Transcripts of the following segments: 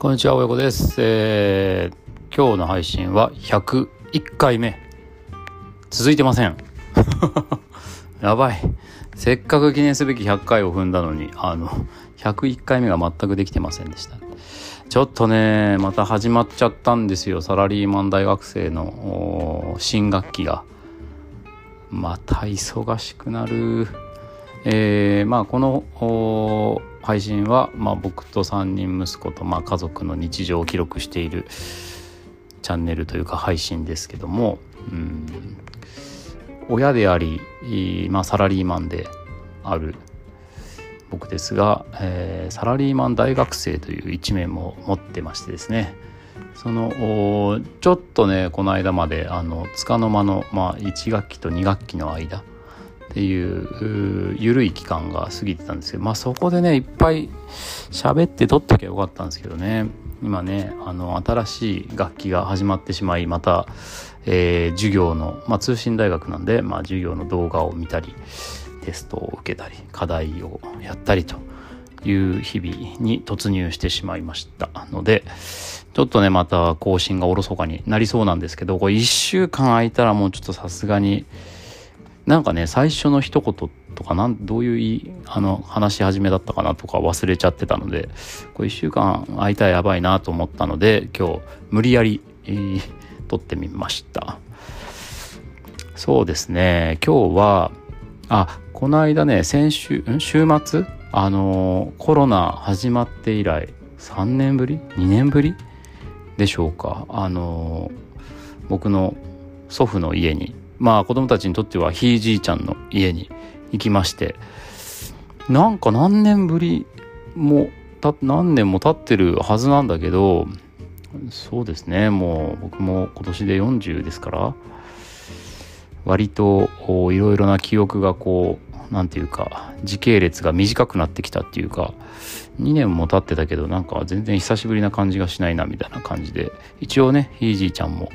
こんにちは、親子です。えー、今日の配信は101回目。続いてません。やばい。せっかく記念すべき100回を踏んだのに、あの、101回目が全くできてませんでした。ちょっとね、また始まっちゃったんですよ。サラリーマン大学生の新学期が。また忙しくなる。えー、まあこの配信は、まあ、僕と3人息子と、まあ、家族の日常を記録しているチャンネルというか配信ですけども、うん、親であり、まあ、サラリーマンである僕ですが、えー、サラリーマン大学生という一面も持ってましてですね。そのちょっとねこの間まであの束の間の、まあ、1学期と2学期の間っていう緩い期間が過ぎてたんですけどまあそこでねいっぱい喋って撮っときゃよかったんですけどね。今ねあの新しい楽器が始まってしまいまた、えー、授業の、まあ、通信大学なんで、まあ、授業の動画を見たりテストを受けたり課題をやったりという日々に突入してしまいましたのでちょっとねまた更新がおろそかになりそうなんですけどこれ1週間空いたらもうちょっとさすがになんかね最初の一言とかなんどういうあの話し始めだったかなとか忘れちゃってたのでこれ1週間空いたらやばいなと思ったので今日無理やり、えー、撮ってみました。そうですね。今日はあこの間ね先週週末？あのコロナ始まって以来3年ぶり？2年ぶり？でしょうか。あの僕の祖父の家にまあ子供たちにとってはひいじいちゃんの家に行きましてなんか何年ぶりもた何年も経ってるはずなんだけどそうですねもう僕も今年で40ですから割といろいろな記憶がこう何て言うか時系列が短くなってきたっていうか2年も経ってたけどなんか全然久しぶりな感じがしないなみたいな感じで一応ねひいじいちゃんも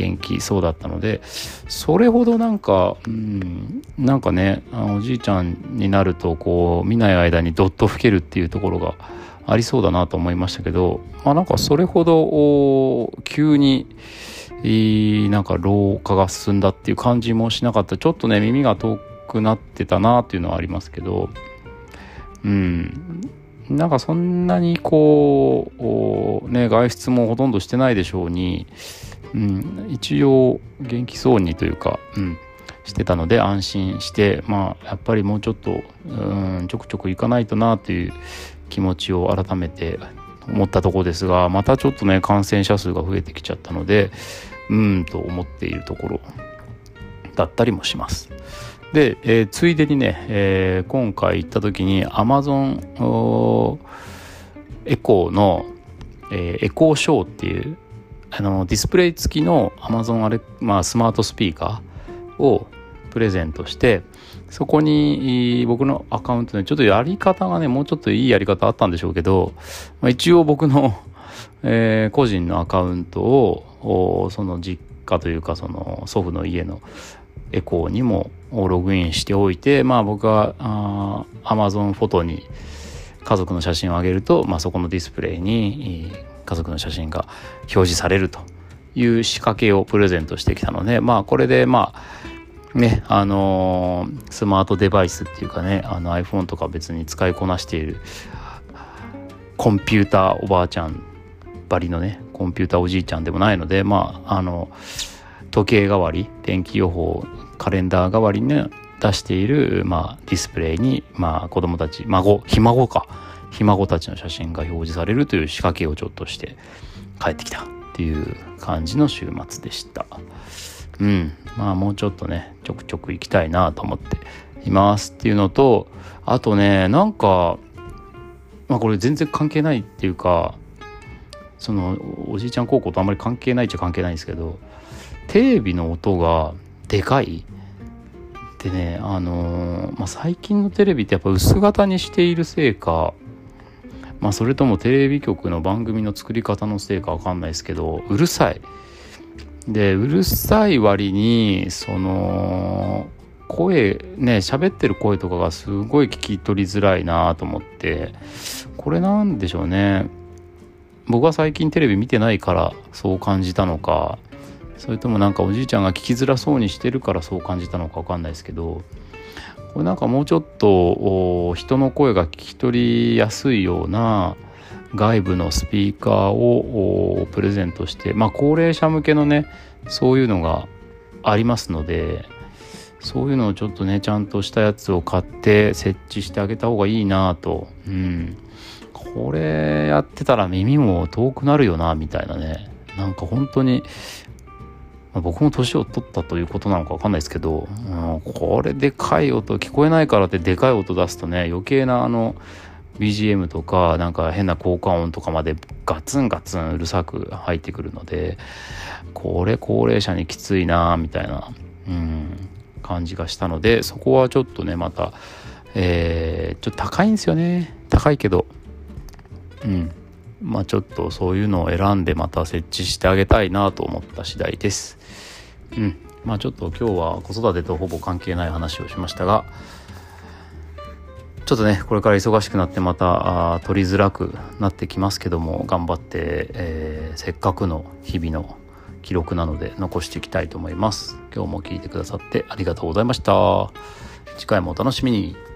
元気そうだったのでそれほどなんか、うん、なんかねおじいちゃんになるとこう見ない間にどっと老けるっていうところがありそうだなと思いましたけど、まあ、なんかそれほど急になんか老化が進んだっていう感じもしなかった。ちょっとね耳が遠くなってたなっていうのはありますけどうん。なんかそんなにこうね外出もほとんどしてないでしょうにうん、一応元気そうにというか、うん、してたので安心してまあやっぱりもうちょっと、うん、ちょくちょく行かないとなという気持ちを改めて思ったところですがまたちょっとね感染者数が増えてきちゃったのでうんと思っているところだったりもします。で、えー、ついでにね、えー、今回行った時に Amazon エコーの、えー、エコーショーっていうあのディスプレイ付きの Amazon あれ、まあ、スマートスピーカーをプレゼントしてそこに僕のアカウントでちょっとやり方がねもうちょっといいやり方あったんでしょうけど、まあ、一応僕の、えー、個人のアカウントをその実家というかその祖父の家のエコーにもログインしておいてまあ僕はあ Amazon フォトに家族の写真を上げると、まあ、そこのディスプレイに家族の写真が表示されるという仕掛けをプレゼントしてきたのでまあこれでまあねあのー、スマートデバイスっていうかねあの iPhone とか別に使いこなしているコンピューターおばあちゃんばりのねコンピューターおじいちゃんでもないのでまああの時計代わり天気予報カレンダー代わりに、ね、出している、まあ、ディスプレイに、まあ、子供たち孫ひ孫か。ひ孫たちの写真が表示されるという仕掛けをちょっとして帰ってきたっていう感じの週末でした。うん。まあもうちょっとねちょくちょく行きたいなと思っていますっていうのとあとねなんかまあこれ全然関係ないっていうかそのおじいちゃん高校とあんまり関係ないっちゃ関係ないんですけどテレビの音がでかい。でねあのー、まあ、最近のテレビってやっぱ薄型にしているせいかまあそれともテレビ局の番組の作り方のせいかわかんないですけどうるさい。でうるさい割にその声ね喋ってる声とかがすごい聞き取りづらいなと思ってこれなんでしょうね。僕は最近テレビ見てないからそう感じたのかそれともなんかおじいちゃんが聞きづらそうにしてるからそう感じたのか分かんないですけどこれなんかもうちょっと人の声が聞き取りやすいような外部のスピーカーをプレゼントしてまあ高齢者向けのねそういうのがありますのでそういうのをちょっとねちゃんとしたやつを買って設置してあげた方がいいなと。うん。これやってたら耳も遠くなるよなみたいなね。なんか本当にま、僕も年を取ったということなのか分かんないですけど、うん、これでかい音聞こえないからってでかい音出すとね余計なあの BGM とかなんか変な効果音とかまでガツンガツンうるさく入ってくるのでこれ高齢者にきついなみたいな、うん、感じがしたのでそこはちょっとねまた、えー、ちょっと高いんですよね。高いけど。うん。まあちょっとそういうのを選んでまた設置してあげたいなと思った次第です。うん。まあちょっと今日は子育てとほぼ関係ない話をしましたが、ちょっとね、これから忙しくなってまた取りづらくなってきますけども、頑張って、えー、せっかくの日々の記録なので残していきたいと思います。今日も聞いてくださってありがとうございました。次回もお楽しみに。